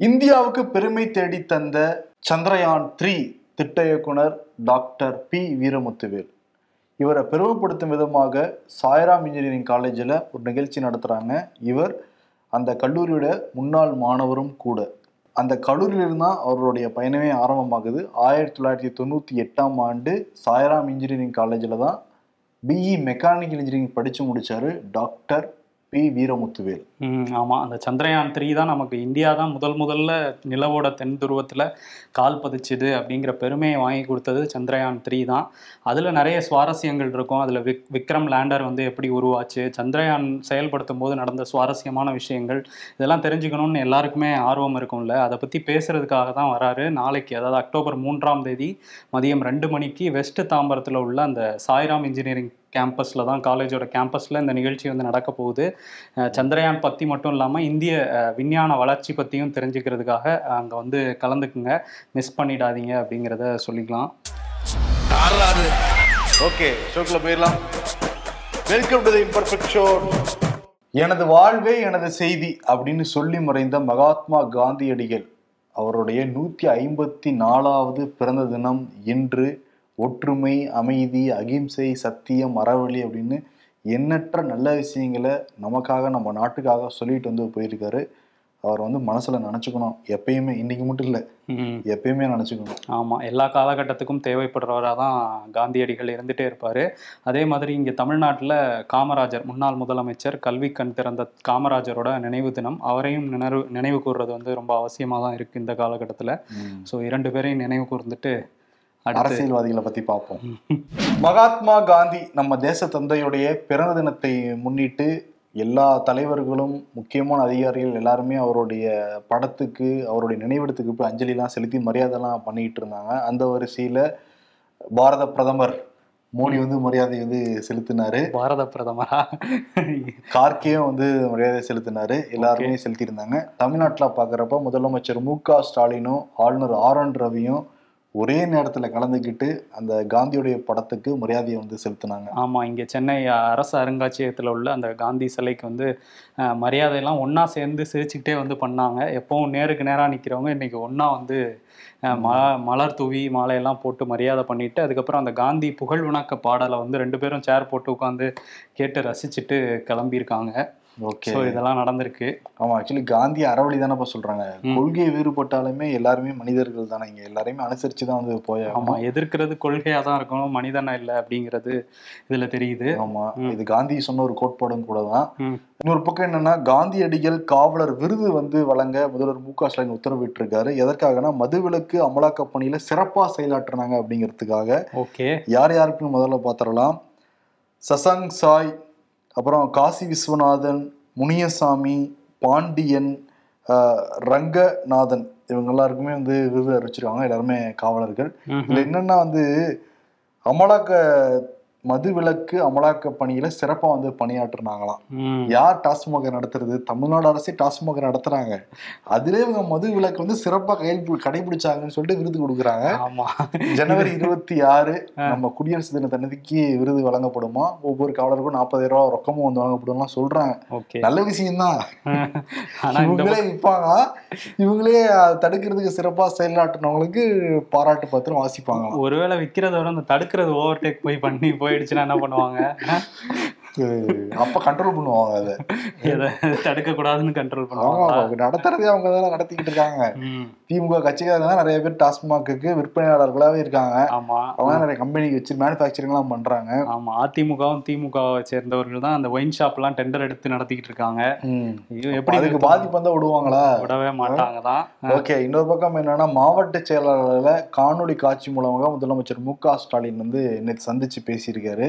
இந்தியாவுக்கு பெருமை தேடி தந்த சந்திரயான் த்ரீ திட்ட இயக்குனர் டாக்டர் பி வீரமுத்துவேல். இவரை பெருமைப்படுத்தும் விதமாக சாய்ராம் இன்ஜினியரிங் காலேஜில் ஒரு நிகழ்ச்சி நடத்துகிறாங்க இவர் அந்த கல்லூரியோட முன்னாள் மாணவரும் கூட. அந்த கல்லூரியிலிருந்து தான் அவருடைய பயணமே ஆரம்பமாகுது. ஆயிரத்தி தொள்ளாயிரத்தி தொண்ணூற்றி எட்டாம் ஆண்டு சாய்ராம் இன்ஜினியரிங் காலேஜில் தான் பிஇ மெக்கானிக்கல் இன்ஜினியரிங் படித்து முடித்தார் டாக்டர் பி வீரமுத்துவேல். ஆமாம் அந்த சந்திரயான் த்ரீ தான் நமக்கு இந்தியா தான் முதல் முதல்ல நிலவோட தென் துருவத்தில் கால் பதிச்சுது அப்படிங்கிற பெருமையை வாங்கி கொடுத்தது சந்திரயான் த்ரீ தான். அதில் நிறைய சுவாரஸ்யங்கள் இருக்கும். அதில் விக் விக்ரம் லேண்டர் வந்து எப்படி உருவாச்சு சந்திரயான் செயல்படுத்தும் போது நடந்த சுவாரஸ்யமான விஷயங்கள் இதெல்லாம் தெரிஞ்சுக்கணும்னு எல்லாருக்குமே ஆர்வம் இருக்கும்ல. அதை பற்றி பேசுறதுக்காக தான் வராரு. நாளைக்கு அதாவது அக்டோபர் மூன்றாம் தேதி மதியம் ரெண்டு மணிக்கு வெஸ்ட் தாம்பரத்தில் உள்ள அந்த சாய்ராம் இன்ஜினியரிங் கேம்பஸில் தான் காலேஜோட கேம்பஸில் இந்த நிகழ்ச்சி வந்து நடக்க போகுது. சந்திரயான் பற்றி மட்டும் இல்லாமல் இந்திய விஞ்ஞான வளர்ச்சி பற்றியும் தெரிஞ்சுக்கிறதுக்காக அங்கே வந்து கலந்துக்குங்க. மிஸ் பண்ணிடாதீங்க அப்படிங்கிறத சொல்லிக்கலாம். ஓகே ஷோக்கில் போயிடலாம். Welcome to the imperfect show எனது வாழ்வே எனது செய்தி அப்படின்னு சொல்லி மறைந்த மகாத்மா காந்தியடிகள் அவருடைய நூற்றி ஐம்பத்தி நாலாவது பிறந்த தினம் இன்று ஒற்றுமை அமைதி அகிம்சை சத்தியம் அறவழி அப்படின்னு எண்ணற்ற நல்ல விஷயங்களை நமக்காக நம்ம நாட்டுக்காக சொல்லிட்டு வந்து போயிருக்காரு. அவர் வந்து மனசுல நினச்சிக்கணும். எப்பயுமே இன்னைக்கு மட்டும் இல்லை. எப்பயுமே நினச்சிக்கணும். ஆமாம் எல்லா காலகட்டத்துக்கும் தேவைப்படுறவராக தான் காந்தியடிகள் இருந்துகிட்டே இருப்பார். அதே மாதிரி இங்கே தமிழ்நாட்டில் காமராஜர் முன்னாள் முதலமைச்சர் கல்வி கண் திறந்த காமராஜரோட நினைவு தினம் அவரையும் நினைவு நினைவு கூர்றது வந்து ரொம்ப அவசியமாக தான் இருக்குது இந்த காலகட்டத்தில். ஸோ இரண்டு பேரையும் நினைவு கூர்ந்துட்டு அரசியல்வாதிகளை பத்தி பார்ப்போம். மகாத்மா காந்தி நம்ம தேச தந்தையுடைய பிறந்த தினத்தை முன்னிட்டு எல்லா தலைவர்களும் முக்கியமான அதிகாரிகள் எல்லாருமே அவருடைய படத்துக்கு அவருடைய நினைவிடத்துக்கு போய் அஞ்சலிலாம் செலுத்தி மரியாதைலாம் பண்ணிக்கிட்டு இருந்தாங்க. அந்த வரிசையில பாரத பிரதமர் மோடி வந்து மரியாதை வந்து செலுத்தினாரு. பாரத பிரதமரா? கார்கேயும் வந்து மரியாதை செலுத்தினாரு. எல்லாருமே செலுத்தியிருந்தாங்க. தமிழ்நாட்டில் பார்க்குறப்ப முதலமைச்சர் மு க ஸ்டாலினும் ஆளுநர் ஆர் என் ரவியும் ஒரே நேரத்தில் கலந்துக்கிட்டு அந்த காந்தியுடைய படத்துக்கு மரியாதையை வந்து செலுத்தினாங்க. ஆமாம் இங்கே சென்னை அரசு அருங்காட்சியகத்தில் உள்ள அந்த காந்தி சிலைக்கு வந்து மரியாதையெல்லாம் ஒன்றா சேர்ந்து சிரிச்சுக்கிட்டே வந்து பண்ணாங்க. எப்பவும் நேருக்கு நேராக நிற்கிறவங்க இன்றைக்கி ஒன்றா வந்து ம மலர் தூவி மாலையெல்லாம் போட்டு மரியாதை பண்ணிட்டு அதுக்கப்புறம் அந்த காந்தி புகழ் வணக்க பாடலை வந்து ரெண்டு பேரும் சேர் போட்டு உட்காந்து கேட்டு ரசிச்சுட்டு கிளம்பியிருக்காங்க. ஓகே. இதெல்லாம் நடந்திருக்கு. ஆமா ஆக்சுவலி காந்தி அறவழி தானே சொல்றாங்க. ம். கொள்கை வேறுபட்டாலுமே எல்லாருமே மனிதர்கள் தானே. இங்க எல்லாரையுமே அனுசரிச்சு தான் வந்து போய் ஆமா எதிர்க்கிறது கொள்கையாக தான் இருக்கணும். மனிதனா இல்லை அப்படிங்கிறது இதுல தெரியுது. ஆமா. இது காந்தி சொன்ன ஒரு கோட்பாடும் கூட தான். இன்னொரு பக்கம் என்னன்னா காந்தியடிகள் காவலர் விருது வந்து வழங்க முதல்வர் மு க ஸ்டாலின் உத்தரவிட்டிருக்காரு. எதற்காகனா மதுவிலக்கு அமலாக்க பணியில சிறப்பா செயலாற்றுனாங்க அப்படிங்கிறதுக்காக. ஓகே. யார் யாருக்குன்னு முதல்ல பார்த்துடலாம். சசங் சாய் அப்புறம் காசி விஸ்வநாதன் முனியசாமி பாண்டியன் ரங்கநாதன் இவங்க எல்லாருக்குமே வந்து விருது அறிவிச்சிருக்காங்க. எல்லாருமே காவலர்கள். இதுல என்னன்னா வந்து அமலாக்க மதுவிலக்கு அமலாக்க பணியில சிறப்பா வந்து பணியாற்றுனாங்களாம். யார் டாஸ்மாக் நடத்துறது? தமிழ்நாடு அரசே டாஸ்மாக் நடத்துறாங்க. அதிலே இவங்க மது விலக்கு வந்து சிறப்பா கையில் கடைபிடிச்சாங்கன்னு சொல்லிட்டு விருது கொடுக்குறாங்க. ஆமா. ஜனவரி இருபத்தி ஆறு நம்ம குடியரசு தின தன்னதிக்கு விருது வழங்கப்படுமா? ஒவ்வொரு காவலருக்கும் நாற்பதாயிரம் ரூபாய் ரொக்கமும் வந்து வழங்கப்படும்லாம் சொல்றாங்க. நல்ல விஷயம்தான். ஆனா இந்த இவங்களே விற்பாங்க இவங்களே தடுக்கிறதுக்கு சிறப்பா செயலாற்றினவங்களுக்கு பாராட்டு பத்திரம் வாசிப்பாங்க ஒருவேளை விக்கிறத விட அந்த தடுக்கிறது ஓவர்டேக் போய் பண்ணி போயிடுச்சுன்னா என்ன பண்ணுவாங்க? அப்ப கண்ட்ரோல் பண்ணுவாங்க அதை. தடுக்க கூடாதுன்னு கண்ட்ரோல் பண்ணுவாங்க. நடத்துறதே அவங்க தான் நடத்திக்கிட்டு இருக்காங்க. திமுக கட்சிக்காரங்க தான் நிறைய பேர் டாஸ்மாக்கு விற்பனையாளர்களாவே இருக்காங்க. ஆமா. அவங்க நிறைய கம்பெனிக்கு வச்சு மேனுஃபேக்சரிங் எல்லாம் பண்றாங்க. ஆமா. அதிமுகவும் திமுகவை சேர்ந்தவர்கள் தான் அந்த ஒயின் ஷாப் எல்லாம் டெண்டர் எடுத்து நடத்திக்கிட்டு இருக்காங்க. எப்படி அதுக்கு? பாதிப்பு வந்தா விடுவாங்களா? விடவே மாட்டாங்க தான். ஓகே இன்னொரு பக்கம் என்னன்னா மாவட்ட செயலாளர்களை காணொளி காட்சி மூலமாக முதலமைச்சர் மு க ஸ்டாலின் வந்து நேற்று சந்திச்சு பேசியிருக்காரு.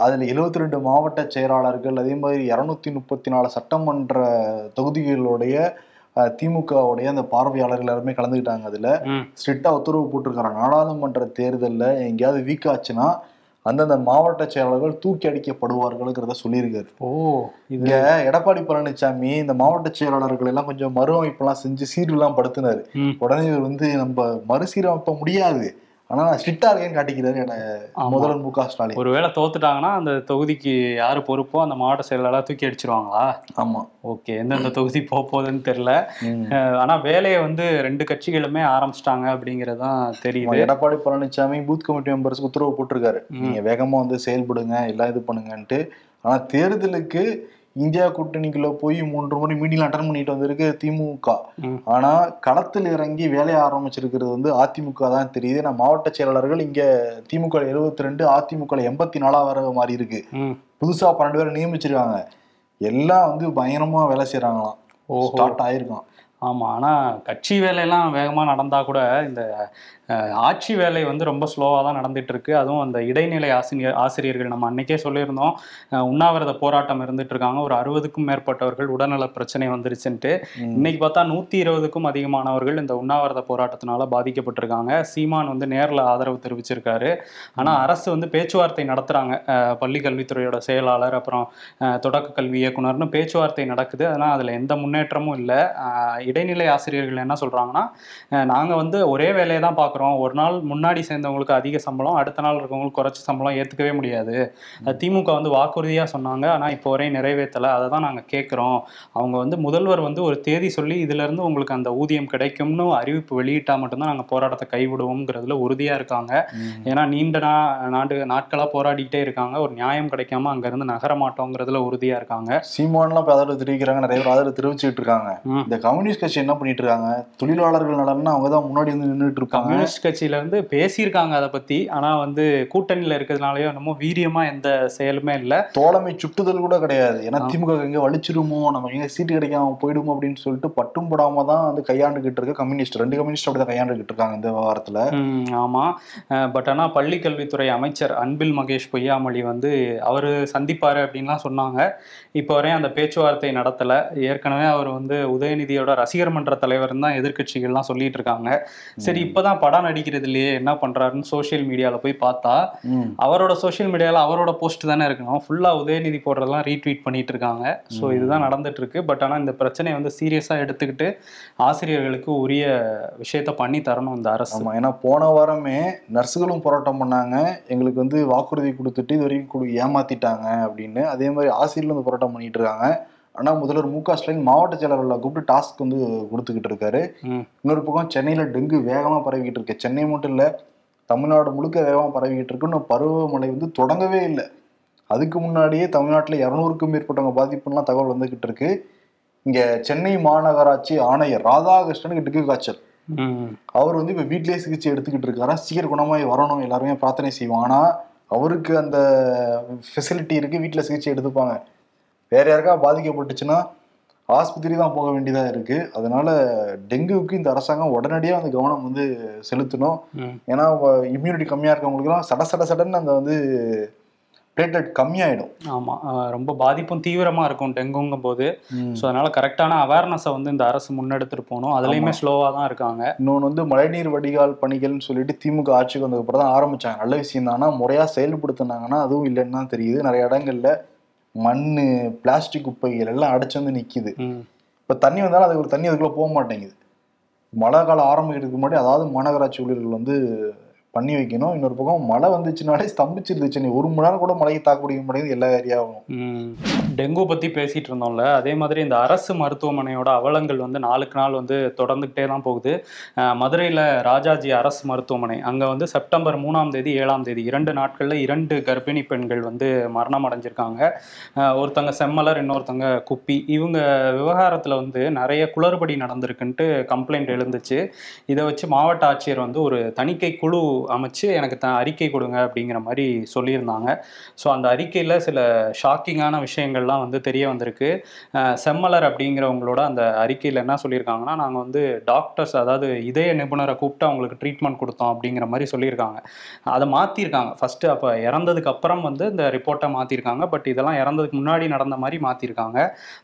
அதுல 72 ரெண்டு மாவட்ட செயலாளர்கள் அதே மாதிரி இருநூத்தி முப்பத்தி நாலு சட்டமன்ற தொகுதிகளுடைய திமுகவுடைய அந்த பார்வையாளர்கள் எல்லாருமே கலந்துக்கிட்டாங்க அதுல. ம். ஸ்ட்ரிக்டா உத்தரவு போட்டிருக்காங்க நாடாளுமன்ற தேர்தல்ல எங்கேயாவது வீக் ஆச்சுன்னா அந்தந்த மாவட்ட செயலாளர்கள் தூக்கி அடிக்கப்படுவார்கள்ங்கிறத சொல்லியிருக்காரு. ஓ இங்க எடப்பாடி பழனிசாமி இந்த மாவட்ட செயலாளர்கள் எல்லாம் கொஞ்சம் மறுஅமைப்பெல்லாம் செஞ்சு சீரெல்லாம் படுத்தினாரு. உடனே வந்து நம்ம மறுசீரமைப்ப முடியாது. ஆனா ஸ்ட்ரிக்டா இருக்கேன்னு காட்டிக்கிறாரு. முதல்வர் மு க ஸ்டாலின். ஒருவேளை தோத்துட்டாங்கன்னா அந்த தொகுதிக்கு யாரு பொறுப்போ அந்த மாவட்ட செயலாளர் தூக்கி அடிச்சிருவாங்களா? ஆமா. ஓகே எந்தெந்த தொகுதி போக போகுதுன்னு தெரியல. ஆனா வேலையை வந்து ரெண்டு கட்சிகளுமே ஆரம்பிச்சிட்டாங்க அப்படிங்கறதுதான் தெரியுது. எடப்பாடி பழனிசாமி பூத் கமிட்டி மெம்பர்ஸ்க்கு உத்தரவு போட்டிருக்காரு. நீங்க வேகமா வந்து செயல்படுங்க எல்லாம் இது பண்ணுங்கன்ட்டு. ஆனா தேர்தலுக்கு இந்தியா கூட்டணிக்குள்ள போய் மூன்று முறை மீட்டிங் அட்டன் பண்ணிட்டு வந்திருக்கு திமுக. ஆனா களத்தில் இறங்கி வேலையை ஆரம்பிச்சிருக்கிறது வந்து அதிமுக தான் தெரியுது. நான் மாவட்ட செயலாளர்கள் இங்க திமுக எழுபத்தி ரெண்டு அதிமுக எண்பத்தி நாலா வர மாதிரி இருக்கு. புதுசா பன்னெண்டு பேரை நியமிச்சிருக்காங்க. எல்லாம் வந்து பயங்கரமா வேலை செய்யறாங்களாம் ஸ்டார்ட் ஆயிருக்கான். ஆமா ஆனா கட்சி வேலையெல்லாம் வேகமா நடந்தா கூட இந்த ஆட்சி வேலை வந்து ரொம்ப ஸ்லோவாக தான் நடந்துட்டு இருக்கு அதுவும் அந்த இடைநிலை ஆசிரியர் ஆசிரியர்கள் நம்ம அன்னைக்கே சொல்லியிருந்தோம். உண்ணாவிரத போராட்டம் இருந்துட்டு இருக்காங்க ஒரு அறுபதுக்கும் மேற்பட்டவர்கள் உடல்நல பிரச்சனை வந்துருச்சுன்ட்டு. இன்னைக்கு பார்த்தா நூத்தி இருபதுக்கும் அதிகமானவர்கள் இந்த உண்ணாவிரத போராட்டத்தினால பாதிக்கப்பட்டிருக்காங்க. சீமான் வந்து நேர்ல ஆதரவு தெரிவிச்சிருக்காரு. ஆனா அரசு வந்து பேச்சுவார்த்தை நடத்துறாங்க. அஹ், பள்ளி கல்வித்துறையோட செயலாளர் அப்புறம் தொடக்க கல்வி இயக்குனர்னு பேச்சுவார்த்தை நடக்குது. அதனால் அதுல எந்த முன்னேற்றமும் இல்லை. இடைநிலை ஆசிரியர்கள் என்ன சொல்றாங்கன்னா அஹ், நாங்க வந்து ஒரே வேலையை தான் பார்க்குறோம் ஒரு நாள் முன்னாடி சேர்ந்தவங்களுக்கு அதிக சம்பளம் அடுத்த நாள் இருக்கவங்களுக்கு குறைச்ச சம்பளம் ஏத்துக்கவே முடியாது. திமுக வந்து வாக்குறுதியா சொன்னாங்க. ஆனா இப்போ வரையும் நிறைவேற்றலை. அதை தான் நாங்க கேட்குறோம் அவங்க வந்து முதல்வர் வந்து ஒரு தேதி சொல்லி இதுல இருந்து உங்களுக்கு அந்த ஊதியம் கிடைக்கும்னு அறிவிப்பு வெளியிட்டா மட்டும்தான் நாங்க போராட்டத்தை கைவிடுவோங்கிறதுல உறுதியா இருக்காங்க. ஏன்னா நீண்ட நா நாடு நாட்களா போராடிக்கிட்டே இருக்காங்க. ஒரு நியாயம் கிடைக்காம அங்க இருந்து நகர மாட்டோங்கிறதுல உறுதியா இருக்காங்க. சீமான்லாம் இப்ப ஆதரவு தெரிவிக்கிறாங்க நிறைய பேர் ஆதரவு தெரிவிச்சுட்டு இருக்காங்க. இந்த கம்யூனிஸ்ட் கட்சி என்ன பண்ணிட்டு இருக்காங்க தொழிலாளர்கள் நலன்னா அவங்க தான் முன்னாடி வந்து நின்றுட்டு இருப்பாங்க கம்யூனிஸ்ட் கட்சியில இருந்து பேசியிருக்காங்க அதை பத்தி. ஆனா வந்து கூட்டணியில இருக்கிறதுனாலயோ என்னமோ வீரியமா எந்த செயலுமே இல்ல. தோழமை சுட்டுதல் கூட கிடையாது. ஏன்னா. திமுக எங்க வலிச்சிருமோ நம்ம எங்க சீட்டு கிடைக்காம போயிடுமோ அப்படின்னு சொல்லிட்டு பட்டும் படாம தான் வந்து கையாண்டுகிட்டு இருக்க கம்யூனிஸ்ட். ரெண்டு கம்யூனிஸ்ட் அப்படிதான் கையாண்டுகிட்டு இருக்காங்க இந்த விவகாரத்துல. ஆமா. பட் ஆனா பள்ளி கல்வித்துறை அமைச்சர் அன்பில் மகேஷ் பொய்யாமொழி வந்து அவரு சந்திப்பாரு அப்படின்லாம் சொன்னாங்க. இப்போ வரையும் அந்த பேச்சுவார்த்தை நடத்தல. ஏற்கனவே அவர் வந்து உதயநிதியோட ரசிகர் மன்ற தலைவர் தான் எதிர்க்கட்சிகள்லாம் சொல்லிட்டு இருக்காங்க. சரி இப்பதான் படம் நடிக்கிறது இல்லையே என்ன பண்றாருன்னு சோஷியல் மீடியால போய் பார்த்தா. அவரோட சோஷியல் மீடியால அவரோட போஸ்ட் தானே இருக்கணும். ஃபுல்லா உதயநிதி போடுறதெல்லாம் ரீட்வீட் பண்ணிட்டு இருக்காங்க. ஸோ இதுதான் நடந்துட்டு இருக்கு. பட் ஆனா இந்த பிரச்சனையை வந்து சீரியஸா எடுத்துக்கிட்டு ஆசிரியர்களுக்கு உரிய விஷயத்த பண்ணி தரணும் இந்த அரசு. ஏன்னா போன வாரமே நர்ஸுகளும் போராட்டம் பண்ணாங்க. எங்களுக்கு வந்து வாக்குறுதி கொடுத்துட்டு இது வரைக்கும் ஏமாத்திட்டாங்க அப்படின்னு. அதே மாதிரி ஆசிரியர்களும் வந்து போராட்டம் பண்ணிட்டு இருக்காங்க. ஆனா முதல்வர் மு க ஸ்டாலின் மாவட்ட செயலாளர்களை கூப்பிட்டு டாஸ்க் வந்து கொடுத்துக்கிட்டு இருக்காரு. இன்னொரு பக்கம் சென்னையில டெங்கு வேகமா பரவிக்கிட்டு இருக்கு. சென்னை மட்டும் இல்ல தமிழ்நாடு முழுக்க வேகமா பரவிக்கிட்டு இருக்கு. இன்னும் பருவமழை வந்து தொடங்கவே இல்லை. அதுக்கு முன்னாடியே தமிழ்நாட்டில் இரநூறுக்கும் மேற்பட்டவங்க பாதிப்புலாம் தகவல் வந்துகிட்டு இருக்கு. இங்க சென்னை மாநகராட்சி ஆணையர் ராதாகிருஷ்ணனுக்கு டெங்கு காய்ச்சல். அவர் வந்து இப்போ வீட்டிலேயே சிகிச்சை எடுத்துக்கிட்டு இருக்காரா? சீக்கிரம் குணமாகி வரணும். எல்லாருமே பிரார்த்தனை செய்வோம். ஆனால் அவருக்கு அந்த ஃபெசிலிட்டி இருக்கு. வீட்டில் சிகிச்சை எடுத்துப்பாங்க. வேற யாருக்கா பாதிக்கப்பட்டுச்சுன்னா ஆஸ்பத்திரி தான் போக வேண்டியதாக இருக்கு. அதனால டெங்குவுக்கு இந்த அரசாங்கம் உடனடியாக அந்த கவனம் வந்து செலுத்தணும். ஏன்னா இம்யூனிட்டி கம்மியாக இருக்கவங்களுக்குலாம் சட சட சடன்னு அந்த வந்து பிளேட்லெட் கம்மியாயிடும். ஆமா. அஹ் ரொம்ப பாதிப்பும் தீவிரமா இருக்கும் டெங்குங்கும் போது ஸோ அதனால கரெக்டான அவேர்னஸை வந்து இந்த அரசு முன்னெடுத்துட்டு போகணும். அதுலயுமே ஸ்லோவா தான் இருக்காங்க. இன்னொன்று வந்து மழைநீர் வடிகால் பணிகள்னு சொல்லிட்டு திமுக ஆட்சிக்கு வந்ததுக்கப்புறம் தான் ஆரம்பிச்சாங்க. நல்ல விஷயம் தான் ஆனால் முறையாக செயல்படுத்தினாங்கன்னா அதுவும் இல்லைன்னு தான் தெரியுது. நிறைய இடங்கள்ல மண் பிளாஸ்டிக் குப்பைகள் எல்லாம் அடைச்சு வந்து நிற்கிது இப்போ தண்ணி வந்தாலும் அது ஒரு தண்ணி அதுக்குள்ளே போக மாட்டேங்குது. மழை காலம் ஆரம்பிக்கிறதுக்கு முன்னாடி அதாவது மாநகராட்சி ஊழியர்கள் வந்து பண்ணி வைக்கணும். இன்னொரு பக்கம் மழை வந்துச்சுனாலே ஸ்தம்பிச்சிருது சென்னை ஒரு மணி நேரம் கூட மழையை தாக்கு பிடிக்க முடியாது. எல்லா ஏரியாவும். டெங்கு பத்தி பேசிட்டு இருந்தோம்ல. அதே மாதிரி இந்த அரசு மருத்துவமனையோட அவலங்கள் வந்து நாளுக்கு நாள் வந்து தொடர்ந்துகிட்டே தான் போகுது. மதுரையில் ராஜாஜி அரசு மருத்துவமனை. அங்கே வந்து செப்டம்பர் மூணாம் தேதி ஏழாம் தேதி இரண்டு நாட்களில் இரண்டு கர்ப்பிணி பெண்கள் வந்து மரணம் அடைஞ்சிருக்காங்க. ஒருத்தங்க செம்மலர் இன்னொருத்தங்க குப்பி. இவங்க விவகாரத்தில் வந்து நிறைய குளறுபடி நடந்திருக்குன்ட்டு கம்ப்ளைண்ட் எழுந்துச்சு. இதை வச்சு மாவட்ட ஆட்சியர் வந்து ஒரு தணிக்கை குழு அமைச்சு எனக்கு த அறிக்கை கொடுங்க அப்படிங்கிற மாதிரி சொல்லியிருந்தாங்க. ஸோ அந்த அறிக்கையில் சில ஷாக்கிங்கான விஷயங்கள்லாம் வந்து தெரிய வந்திருக்கு. செம்மலர் அப்படிங்கிறவங்களோட அந்த அறிக்கையில் என்ன சொல்லியிருக்காங்கன்னா நாங்கள் வந்து டாக்டர்ஸ் அதாவது இதய நிபுணரை கூப்பிட்டு அவங்களுக்கு ட்ரீட்மெண்ட் கொடுத்தோம் அப்படிங்கிற மாதிரி சொல்லியிருக்காங்க. அதை மாற்றிருக்காங்க ஃபஸ்ட்டு அப்போ இறந்ததுக்கு அப்புறம் வந்து இந்த ரிப்போர்ட்டை மாற்றிருக்காங்க பட் இதெல்லாம் இறந்ததுக்கு முன்னாடி நடந்த மாதிரி மாற்றிருக்காங்க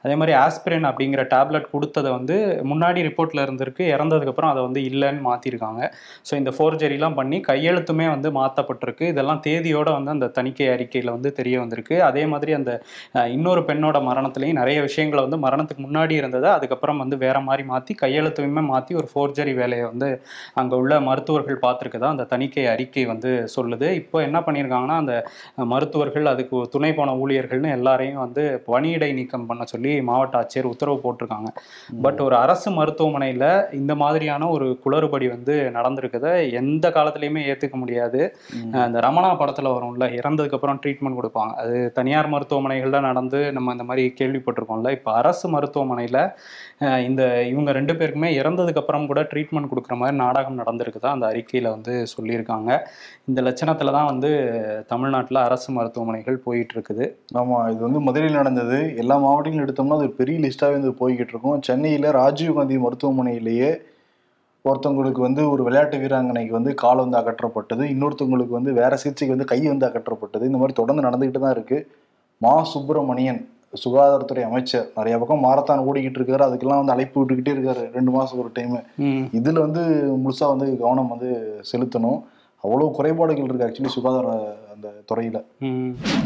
அதே மாதிரி ஆஸ்பிரின் அப்படிங்கிற டேப்லெட் கொடுத்ததை வந்து முன்னாடி ரிப்போர்ட்டில் இருந்திருக்கு. இறந்ததுக்கப்புறம் அதை வந்து இல்லைன்னு மாற்றிருக்காங்க ஸோ இந்த ஃபோர்ஜரிலாம் பண்ணி கையெழுத்துமே வந்து மாற்றப்பட்டிருக்கு இதெல்லாம் தேதியோட வந்து அந்த தணிக்கை அறிக்கையில் வந்து தெரிய வந்திருக்கு. அதே மாதிரி அந்த இன்னொரு பெண்ணோட மரணத்துலையும் நிறைய விஷயங்களை வந்து மரணத்துக்கு முன்னாடி இருந்ததை அதுக்கப்புறம் வந்து வேற மாதிரி மாற்றி கையெழுத்துமே மாற்றி ஒரு ஃபோர்ஜரி வேலையை வந்து அங்கே உள்ள மருத்துவர்கள் பார்த்துருக்கதா அந்த தணிக்கை அறிக்கை வந்து சொல்லுது. இப்போ என்ன பண்ணியிருக்காங்கன்னா அந்த மருத்துவர்கள் அதுக்கு துணை போன ஊழியர்கள்னு எல்லாரையும் வந்து பணியிடை நீக்கம் பண்ண சொல்லி மாவட்ட ஆட்சியர் உத்தரவு போட்டிருக்காங்க. பட் ஒரு அரசு மருத்துவமனையில் இந்த மாதிரியான ஒரு குளறுபடி வந்து நடந்திருக்குதை. எந்த காலத்துலையுமே ஏற்றுக்க முடியாது. இந்த ரமணா படத்தில் வரும்ல இறந்ததுக்கு அப்புறம் ட்ரீட்மெண்ட் கொடுப்பாங்க. அது தனியார் மருத்துவமனைகள்ல நடந்து நம்ம இந்த மாதிரி கேள்விப்பட்டிருக்கோம்ல. இப்போ அரசு மருத்துவமனையில் இந்த இவங்க ரெண்டு பேருக்குமே இறந்ததுக்கு அப்புறம் கூட ட்ரீட்மெண்ட் கொடுக்குற மாதிரி நாடகம் நடந்திருக்குதா அந்த அறிக்கையில் வந்து சொல்லியிருக்காங்க. இந்த லட்சணத்தில் தான் வந்து தமிழ்நாட்டில் அரசு மருத்துவமனைகள் போயிட்டு இருக்குது ஆமா இது வந்து மதுரையில் நடந்தது. எல்லா மாவட்டங்களும் எடுத்தோம்னா அது பெரிய லிஸ்டாகவே வந்து போய்கிட்டு இருக்கும். சென்னையில் ராஜீவ்காந்தி மருத்துவமனையிலேயே ஒருத்தவங்களுக்கு வந்து ஒரு விளையாட்டு வீராங்கனைக்கு வந்து கால் வந்து அகற்றப்பட்டது. இன்னொருத்தவங்களுக்கு வந்து வேற சிகிச்சைக்கு வந்து கை வந்து அகற்றப்பட்டது. இந்த மாதிரி தொடர்ந்து நடந்துகிட்டு தான் இருக்கு. மா சுப்பிரமணியன் சுகாதாரத்துறை அமைச்சர் நிறைய பக்கம் மாரத்தான் ஓடிக்கிட்டு இருக்காரு. அதுக்கெல்லாம் வந்து அழைப்பு விட்டுக்கிட்டே இருக்காரு. ரெண்டு மாசம் ஒரு டைம் இதுல வந்து முழுசா வந்து கவனம் வந்து செலுத்தணும். அவ்வளவு குறைபாடுகள் இருக்கு. ஆக்சுவலி சுகாதார அந்த துறையில.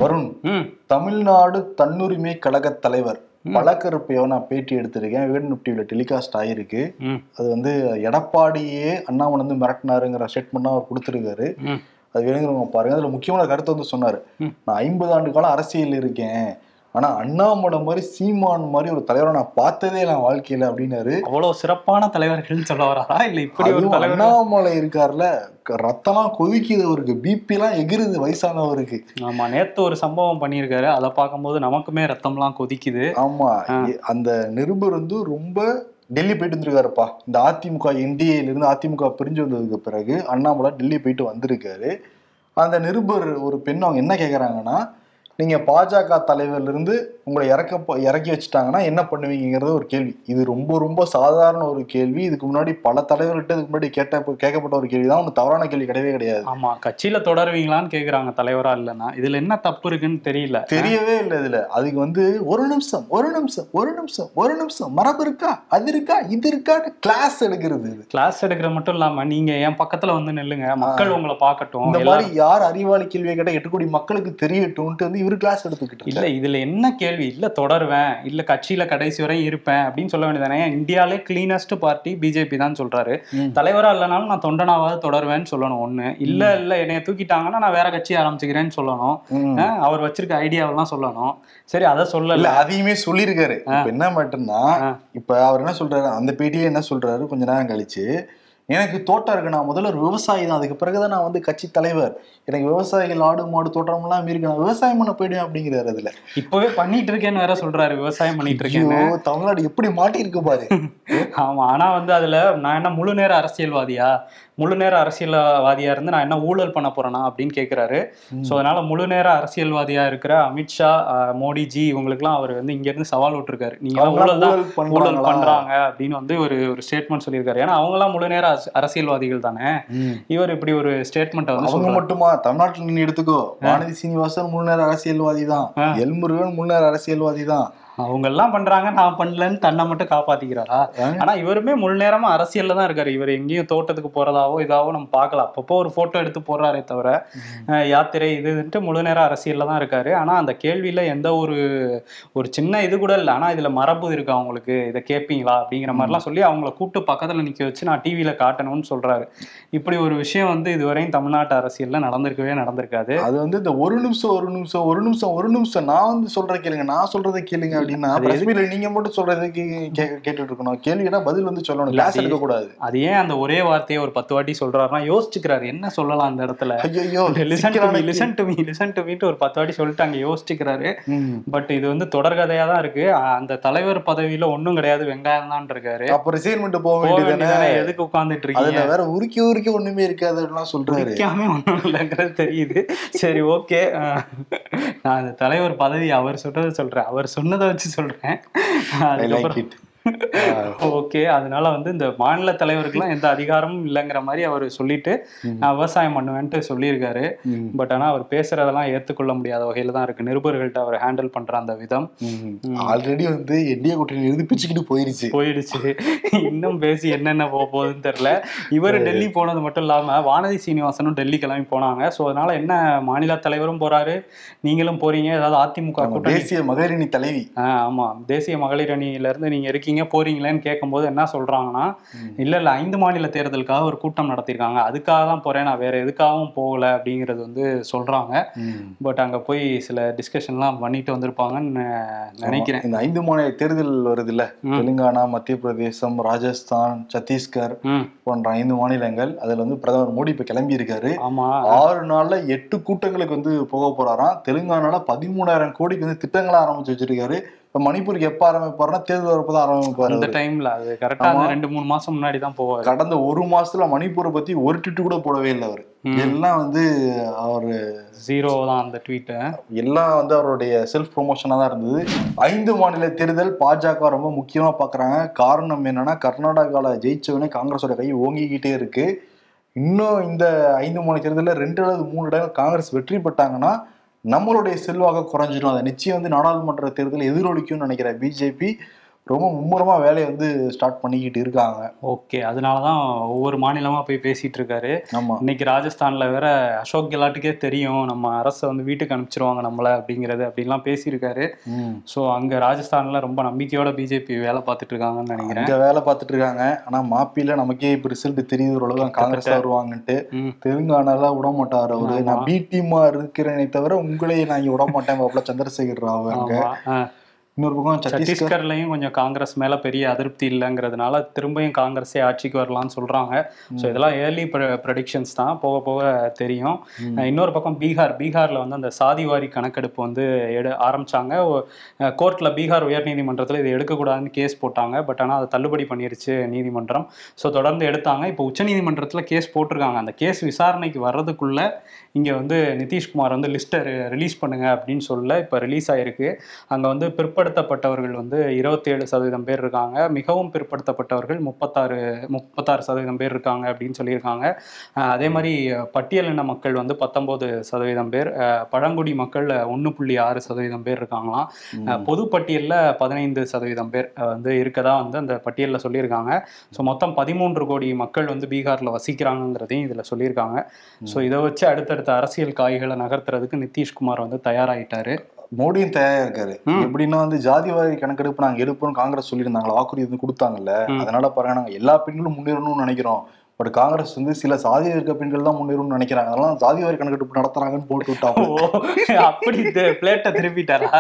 வருண் தமிழ்நாடு தன்னுரிமை கழக தலைவர். பழக்கருப்பையோ நான் பேட்டி எடுத்திருக்கேன். வேடு டிவியில் டெலிகாஸ்ட் ஆகிருக்கு ம். அது வந்து எடப்பாடியே அண்ணாமலை வந்து மிரட்டினாருங்கிற ஸ்டேட்மெண்ட் அவர் கொடுத்துருக்காரு. அது வேணுங்கிறவங்க பாருங்க. அதுல முக்கியமான கருத்தை வந்து சொன்னாரு. நான் ஐம்பது ஆண்டு காலம் அரசியல் இருக்கேன். ஆனா அண்ணாமலை மாதிரி சீமான் மாதிரி ஒரு தலைவரை நான் பார்த்ததே நான் வாழ்க்கையில அப்படின்னாரு. அவ்வளவு சிறப்பான தலைவர்கள்னு சொல்ல வராரா? இல்ல இப்படி ஒரு அண்ணாமலை இருக்கார்ல ரத்தம்லாம் கொதிக்குது அவருக்கு. பிபி எல்லாம் எகிருது வயசானவருக்கு. ஆமா நேத்து ஒரு சம்பவம் பண்ணியிருக்காரு. அதை பார்க்கும்போது நமக்குமே ரத்தம்லாம் கொதிக்குது. ஆமா அந்த நிருபர் வந்து ரொம்ப டெல்லி போயிட்டு வந்திருக்காருப்பா. இந்த அதிமுக என்டிஏல இருந்து அதிமுக பிரிஞ்சு வந்ததுக்கு பிறகு அண்ணாமலை டெல்லி போயிட்டு வந்திருக்காரு. அந்த நிருபர் ஒரு பெண் அவங்க என்ன கேக்குறாங்கன்னா நீங்கள் பாஜக தலைவர்லேருந்து உங்களை இறக்க இறக்கி வச்சுட்டாங்கன்னா என்ன பண்ணுவீங்கிறது ஒரு கேள்வி. இது ரொம்ப ரொம்ப சாதாரண ஒரு கேள்வி. இதுக்கு முன்னாடி பல தலைவர்கிட்ட இதுக்கு முன்னாடி கேட்ட கேட்கப்பட்ட ஒரு கேள்வி தான் ஒன்றும் தவறான கேள்வி கிடையவே கிடையாது. ஆமா கட்சியில தொடருவீங்களான்னு கேக்குறாங்க தலைவரா இல்லைன்னா. இதுல என்ன தப்பு இருக்குன்னு தெரியல. தெரியவே இல்லை இதுல. அதுக்கு வந்து ஒரு நிமிஷம் ஒரு நிமிஷம் ஒரு நிமிஷம் ஒரு நிமிஷம். மரபு இருக்கா? அது இருக்கா? இது இருக்கான்னு கிளாஸ் எடுக்கிறது கிளாஸ் எடுக்கிற மட்டும் இல்லாம நீங்க என் பக்கத்துல வந்து நில்லுங்க. மக்கள் உங்களை பார்க்கட்டும். இந்த மாதிரி யார் அறிவாளி கேள்வியை கேட்டா எட்டு கோடி மக்களுக்கு தெரியட்டும்ட்டு வந்து இவரு கிளாஸ் எடுத்துக்கிட்டு இல்ல இதுல என்ன கேள்வி இல்ல தொடருவேன் இல்ல கட்சியில கடைசி வரை இருப்பேன் அப்படின்னு சொல்ல வேண்டியதானே? இந்தியாலே கிளீனஸ்ட் பார்ட்டி பிஜேபி தான் சொல்றாரு. ம். தலைவரா இல்லைனாலும் நான் தொண்டனாவது தொடருவேன்னு சொல்லணும் ஒண்ணு. இல்ல இல்ல என்னைய தூக்கிட்டாங்கன்னா நான் வேற கட்சி ஆரம்பிச்சுக்கிறேன்னு சொல்லணும். அவர் வச்சிருக்க ஐடியாவெல்லாம் சொல்லணும். சரி அதை சொல்லல. அதையுமே சொல்லியிருக்காரு. இப்ப என்ன மட்டும்னா. இப்ப அவர் என்ன சொல்றாரு? அந்த பேட்டியில என்ன சொல்றாரு? கொஞ்ச நேரம் கழிச்சு எனக்கு தோட்டம் இருக்கு. நான் முதல்ல ஒரு விவசாயி தான். அதுக்கு பிறகுதான் நான் வந்து கட்சி தலைவர். எனக்கு விவசாயிகள் ஆடு மாடு தோட்டம் எல்லாம் இருக்கு. நான் விவசாயம் பண்ண போயிடுவேன் அப்படிங்கிறாரு அதுல. இப்பவே பண்ணிட்டு இருக்கேன்னு வேற சொல்றாரு. விவசாயம் பண்ணிட்டு இருக்கேன்னு. ஐயோ தமிழ்நாடு எப்படி மாட்டியிருக்கு பாரு. ஆமா ஆனா வந்து அதுல நான் என்ன முழு நேர அரசியல்வாதியா? முழு நேர அரசியல்வாதியா இருந்து நான் என்ன ஊழல் பண்ண போறேனா அப்படின்னு கேக்குறாரு. சோ அதனால முழு நேர அரசியல்வாதியா இருக்கிற அமித்ஷா மோடிஜி இவங்களுக்குலாம் அவர் வந்து இங்க இருந்து சவால் விட்டுருக்காரு. நீங்க அவங்களாம் ஊழல் தான். ஊழல்? பண்றாங்க அப்படின்னு வந்து ஒரு ஒரு ஸ்டேட்மெண்ட் சொல்லியிருக்காரு. ஏன்னா அவங்கலாம் முழு நேர அரசியல்வாதிகள் தானே. இவர் இப்படி ஒரு ஸ்டேட்மெண்ட்டை வந்து அவங்க மட்டுமா? தமிழ்நாட்டுல நீ எடுத்துக்கோ. வானதி சீனிவாசன் முன்னேற அரசியல்வாதி தான். எல்முருகன் முன்னேற அரசியல்வாதி தான். அவங்க எல்லாம் பண்றாங்க நான் பண்ணலன்னு தன்னை மட்டும் காப்பாத்திக்கிறாரா. ஆனா இவருமே முழு நேரமா அரசியல்ல தான் இருக்காரு. இவர் எங்கேயும் தோட்டத்துக்கு போறதாவோ இதாவோ நம்ம பார்க்கலாம் அப்பப்போ ஒரு போட்டோ எடுத்து போடுறாரே தவிர யாத்திரை இதுன்ட்டு முழு நேரம் அரசியல்ல தான் இருக்காரு. ஆனா அந்த கேள்வியில எந்த ஒரு ஒரு சின்ன இது கூட இல்லை. ஆனா இதுல மரபு இருக்கு அவங்களுக்கு. இதை கேட்பீங்களா அப்படிங்கிற மாதிரிலாம் சொல்லி அவங்கள கூப்பிட்டு பக்கத்துல நிக்க வச்சு நான் டிவியில காட்டணும்னு சொல்றாரு. இப்படி ஒரு விஷயம் வந்து இதுவரையும் தமிழ்நாட்டு அரசியல்ல நடந்திருக்கவே நடந்திருக்காது. அது வந்து இந்த ஒரு நிமிஷம் ஒரு நிமிஷம் ஒரு நிமிஷம் ஒரு நிமிஷம் நான் வந்து சொல்ற கேளுங்க. நான் சொல்றதை கேளுங்க அப்படின்னா நீங்க மட்டும் சொல்றதுக்கு கேட்டுட்டு இருக்கணும் கேள்வினா பதில் வந்து சொல்லணும். கிளாஸ் அது- எடுக்க கூடாது அது ஏன் அந்த ஒரே வார்த்தையை ஒரு பத்து வாட்டி சொல்றாருன்னா யோசிச்சுக்கிறாரு. என்ன சொல்லலாம் அந்த இடத்துல? ஐயோ listen to me listen to me listen to மீட்டு ஒரு பத்து வாட்டி சொல்லிட்டு அங்க யோசிச்சுக்கிறாரு பட் இது வந்து தொடர்கதையா தான் இருக்கு. அந்த தலைவர் பதவியில ஒண்ணும் கிடையாது. வெங்காயம் தான் இருக்காரு. அப்ப ரிசைன்மெண்ட் போக வேண்டியதானே? எதுக்கு உட்கார்ந்துட்டு இருக்கீங்க? வேற உருக்கி உருக்கி ஒண்ணுமே இருக்காது அப்படிலாம் சொல்றாரு. ஒண்ணும் இல்லைங்கிறது தெரியுது. சரி ஓகே நான் அந்த தலைவர் பதவி அவர் சொல்றதை சொல்றேன். அவர் சொன்னதை வச்சு சொல்றேன் I like அதுக்கப்புறம் it. ஓகே. அதனால வந்து இந்த மாநில தலைவருக்குலாம் எந்த அதிகாரமும் இல்லைங்கிற மாதிரி அவர் சொல்லிட்டு நான் விவசாயம் பண்ணுவேன்ட்டு சொல்லியிருக்காரு. பட் ஆனா அவர் பேசுறதெல்லாம் ஏத்துக்கொள்ள முடியாத வகையில தான் இருக்கு. நிருபர்கள்ட்ட அவர் ஹேண்டில் பண்ற அந்த விதம். ஆல்ரெடி வந்து என்டிஏ கூட்டணி இருந்து பிச்சுக்கிட்டு போயிருச்சு. போயிடுச்சு. இன்னும் பேசி என்னென்ன போக போகுதுன்னு தெரியல. இவர் டெல்லி போனது மட்டும் இல்லாம வானதி சீனிவாசனும் டெல்லி கிளம்பி போனாங்க. ஸோ அதனால என்ன மாநில தலைவரும் போறாரு? நீங்களும் போறீங்க. ஏதாவது அதிமுக கூட்டணி. தேசிய மகளிரணி தலைவி. ஆமா. தேசிய மகளிர் அணியில இருந்து நீங்க இருக்கீங்க. போறீங்களேன்னு கேட்கும்போது என்ன சொல்றாங்கன்னா இல்ல இல்ல ஐந்து மாநில தேர்தலுக்காக ஒரு கூட்டம் நடத்தியிருக்காங்க. அதுக்காக தான் போறேன். நான் வேற எதுக்காகவும் போகல அப்படிங்கிறது வந்து சொல்றாங்க. பட் அங்க போய் சில டிஸ்கஷன்லாம் பண்ணிட்டு வந்திருப்பாங்கன்னு நினைக்கிறேன். இந்த ஐந்து மாநில தேர்தல் வருது இல்ல. தெலுங்கானா மத்திய பிரதேசம் ராஜஸ்தான் சத்தீஸ்கர் போன்ற ஐந்து மாநிலங்கள் அதுல வந்து பிரதமர் மோடி இப்ப கிளம்பி இருக்காரு ஆமா. ஆறு நாள்ல எட்டு கூட்டங்களுக்கு வந்து போக போறாராம். தெலுங்கானால பதிமூணாயிரம் கோடிக்கு வந்து திட்டங்களை ஆரம்பிச்சு வச்சிருக்காரு. இப்ப மணிப்பூருக்கு எப்ப ஆரம்பிப்பாருன்னா தேர்தல் வரப்பதான் ஆரம்பிப்பாரு அந்த. டைம்ல அது கரெக்டா அந்த ஆமா. ரெண்டு மூணு மாசம் முன்னாடி தான் போவாரு கடந்த ஒரு மாசத்துல மணிப்பூரை பத்தி ஒரு ட்விட்டு கூட போடவே இல்லை அவரு. எல்லாம் வந்து அவரு ஜீரோ தான் அந்த ட்வீட் எல்லாம் வந்து அவருடைய செல்ஃப் ப்ரொமோஷனா தான் இருந்தது ஐந்து மாநில தேர்தல் பாஜக ரொம்ப முக்கியமா பாக்குறாங்க காரணம் என்னன்னா கர்நாடகால ஜெயிச்சவனே காங்கிரஸோட கை ஓங்கிக்கிட்டே இருக்கு இன்னும் இந்த ஐந்து மாநில தேர்தலில் ரெண்டு அல்லது மூணு இடங்கள் காங்கிரஸ் வெற்றி பெற்றாங்கன்னா நம்மளுடைய செல்வாக குறைஞ்சிடும் அதை நிச்சயம் வந்து நாடாளுமன்ற தேர்தல் எதிரொலிக்கும்னு நினைக்கிற பிஜேபி ரொம்ப மும்முரமா வேலையை வந்து ஸ்டார்ட் பண்ணிக்கிட்டு இருக்காங்க. ஓகே அதனாலதான் ஒவ்வொரு மாநிலமா போய் பேசிட்டு இருக்காரு. ஆமா. இன்னைக்கு ராஜஸ்தான்ல வேற அசோக் கெலாட்டுக்கே தெரியும் நம்ம அரசை வந்து வீட்டுக்கு அனுப்பிச்சிருவாங்க நம்மள அப்படிங்கறது அப்படின்லாம் பேசியிருக்காரு. ஸோ அங்க ராஜஸ்தான்ல ரொம்ப நம்பிக்கையோட பிஜேபி வேலை பார்த்துட்டு இருக்காங்கன்னு நினைக்கிறேன். இங்க வேலை பார்த்துட்டு இருக்காங்க. ஆனா மாப்பில நமக்கே இப்ப ரிசல்ட் தெரியுது ஓரளவு தான் காங்கிரஸ் தான் வருவாங்கன்ட்டு. ம். தெலுங்கானால விட மாட்டாரு அவரு. நான் பி டீமா இருக்கிறேனே தவிர உங்களையே நான் இங்க விட மாட்டேன் பாப்பல சந்திரசேகர் ராவ் அங்க. இன்னொரு பக்கம் சத்தீஸ்கர் சத்தீஸ்கர்லயும் கொஞ்சம் காங்கிரஸ் மேல பெரிய அதிருப்தி இல்லைங்கிறதுனால திரும்பியும் காங்கிரஸே ஆட்சிக்கு வரலாம்னு சொல்றாங்க. ஸோ இதெல்லாம் ஏர்லி ப்ரெடிக்ஷன்ஸ் தான். போக போக தெரியும். இன்னொரு பக்கம் பீகார். பீகார்ல வந்து அந்த சாதிவாரி கணக்கெடுப்பு வந்து எடு ஆரம்பிச்சாங்க. கோர்ட்ல பீகார் உயர்நீதிமன்றத்தில் இதை எடுக்கக்கூடாதுன்னு கேஸ் போட்டாங்க. பட் ஆனால் அதை தள்ளுபடி பண்ணிருச்சு நீதிமன்றம். ஸோ தொடர்ந்து எடுத்தாங்க. இப்போ உச்சநீதிமன்றத்தில் கேஸ் போட்டிருக்காங்க. அந்த கேஸ் விசாரணைக்கு வர்றதுக்குள்ள இங்கே வந்து நிதிஷ்குமார் வந்து லிஸ்ட்டை ரிலீஸ் பண்ணுங்க அப்படின்னு சொல்ல இப்போ ரிலீஸ் ஆயிருக்கு. அங்கே வந்து பிற்படுத்தப்பட்டவர்கள் வந்து இருபத்தேழு சதவீதம் பேர் இருக்காங்க. மிகவும் பிற்படுத்தப்பட்டவர்கள் முப்பத்தாறு முப்பத்தாறு சதவீதம் பேர் இருக்காங்க அப்படின்னு சொல்லியிருக்காங்க. அதே மாதிரி பட்டியலின மக்கள் வந்து பத்தொம்போது சதவீதம் பேர் பழங்குடி மக்கள் ஒன்று புள்ளி ஆறு சதவீதம் பேர் இருக்காங்களாம். பொது பட்டியலில் பதினைந்து சதவீதம் பேர் வந்து இருக்கதா வந்து அந்த பட்டியலில் சொல்லியிருக்காங்க. ஸோ மொத்தம் பதிமூன்று கோடி மக்கள் வந்து பீகாரில் வசிக்கிறாங்கங்கிறதையும் இதில் சொல்லியிருக்காங்க. ஸோ இதை வச்சு அடுத்தடுத்த அரசியல் காய்களை நகர்த்துறதுக்கு நிதிஷ்குமார் வந்து தயாராகிட்டாரு மோடியும் தயாரா இருக்காரு. எப்படின்னா வந்து ஜாதிவாரி கணக்கெடுப்பு நாங்க எடுப்போம் காங்கிரஸ் சொல்லியிருந்தாங்களா? வாக்குறுதி வந்து கொடுத்தாங்கல்ல. அதனால பாருங்க நாங்க எல்லா பெண்களும் முன்னேறணும்னு நினைக்கிறோம். பட் காங்கிரஸ் வந்து சில சாதி இருக்க பெண்கள் தான் முன்னேறணும்னு நினைக்கிறாங்க. அதெல்லாம் ஜாதிவாரி கணக்கெடுப்பு நடத்துறாங்கன்னு போட்டு விட்டாங்க அப்படி பிளேட்டை திருப்பிட்டாரா?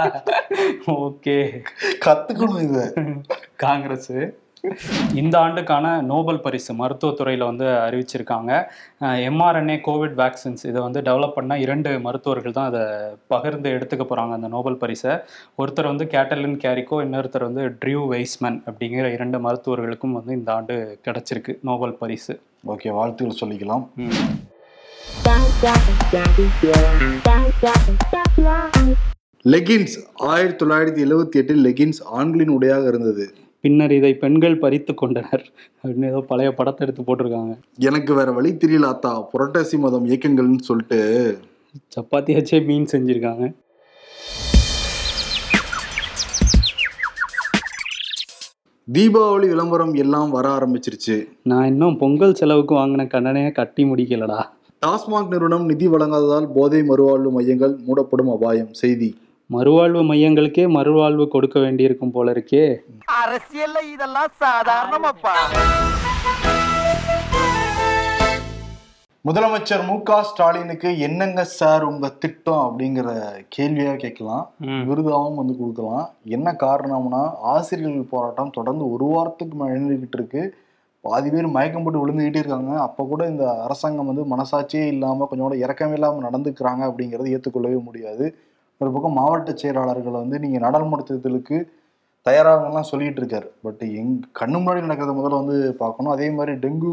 ஓகே. கத்துக்கணும் இதை. காங்கிரஸ். இந்த ஆண்டுக்கான நோபல் பரிசு மருத்துவத்துறையில் வந்து அறிவிச்சிருக்காங்க. எம்ஆர்என்ஏ கோவிட் வேக்சின்ஸ் இதை வந்து டெவலப் பண்ண இரண்டு மருத்துவர்கள் தான் அதை பகிர்ந்து எடுத்துக்க போகிறாங்க அந்த நோபல் பரிசை. ஒருத்தர் வந்து கேட்டலின் கேரிக்கோ இன்னொருத்தர் வந்து ட்ரியூ வெய்ஸ்மன் அப்படிங்கிற இரண்டு மருத்துவர்களுக்கும் வந்து இந்த ஆண்டு கிடைச்சிருக்கு நோபல் பரிசு. ஓகே வாழ்த்துக்கள் சொல்லிக்கலாம். லெகின்ஸ் ஆயிரத்தி தொள்ளாயிரத்தி எழுவத்தி எட்டில் லெகின்ஸ் ஆண்களின் உடையாக இருந்தது. பின்னர் இதை பெண்கள் பறித்து கொண்டனர். அப்படின்னு ஏதோ பழைய படத்தை எடுத்து போட்டிருக்காங்க. எனக்கு வேற வழி தெரியல அத்தா. புரட்டாசி மதம் இயக்கங்கள்னு சொல்லிட்டு. சப்பாத்தி வச்சே மீன் செஞ்சுருக்காங்க. தீபாவளி விளம்பரம் எல்லாம் வர ஆரம்பிச்சிருச்சு. நான் இன்னும் பொங்கல் செலவுக்கு வாங்கின கடனே கட்டி முடிக்கலடா. டாஸ்மாக் நிறுவனம் நிதி வழங்காததால் போதை மறுவாழ்வு மையங்கள் மூடப்படும் அபாயம். செய்தி. மறுவாழ்வு மையங்களுக்கே மறுவாழ்வு கொடுக்க வேண்டியிருக்கும் போல இருக்கே. அரசியல்ல இதெல்லாம் சாதாரணமாப்பா. முதலமைச்சர் மு க ஸ்டாலினுக்கு என்னங்க சார் உங்க திட்டம் அப்படிங்கிற கேள்வியா கேட்கலாம். விருதாவும் வந்து கொடுக்கலாம். என்ன காரணம்னா ஆசிரியர்கள் போராட்டம் தொடர்ந்து ஒரு வாரத்துக்கு நடந்துகிட்டு இருக்கு. பாதி பேர் மயக்கம் போட்டு விழுந்துகிட்டே இருக்காங்க. அப்ப கூட இந்த அரசாங்கம் வந்து மனசாட்சியே இல்லாம கொஞ்சம் கூட இறக்கமே இல்லாம நடந்துக்கிறாங்க அப்படிங்கறது ஏத்துக்கொள்ளவே முடியாது. ஒரு பக்கம் மாவட்ட செயலாளர்கள் வந்து நீங்க நாடாளுமன்ற தேர்தலுக்கு தயாராகலாம் சொல்லிட்டு இருக்காரு. பட் எங் கண்ணு முன்னாடி நடக்கிறத முதல்ல வந்து பார்க்கணும். அதே மாதிரி டெங்கு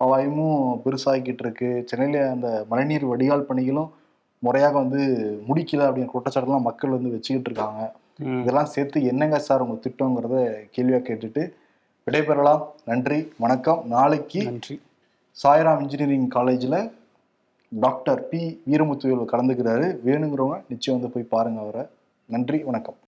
அபாயமும் பெருசாகிக்கிட்டு இருக்கு. சென்னையில அந்த மழைநீர் வடிகால் பணிகளும் முறையாக வந்து முடிக்கல அப்படிங்கிற குற்றச்சாட்டுலாம் மக்கள் வந்து வச்சுக்கிட்டு இருக்காங்க. இதெல்லாம் சேர்த்து என்னங்க சார் உங்க திட்டங்கிறத கேள்வியா கேட்டுட்டு விடைபெறலாம். நன்றி. வணக்கம். நாளைக்கு நன்றி. சாய்ராம் இன்ஜினியரிங் காலேஜில் டாக்டர் பி வீரமுத்துவேல் கலந்துக்கிறாரு. வேணுங்கிறவங்க நிச்சயம் வந்து போய் பாருங்க அவரை. நன்றி வணக்கம்.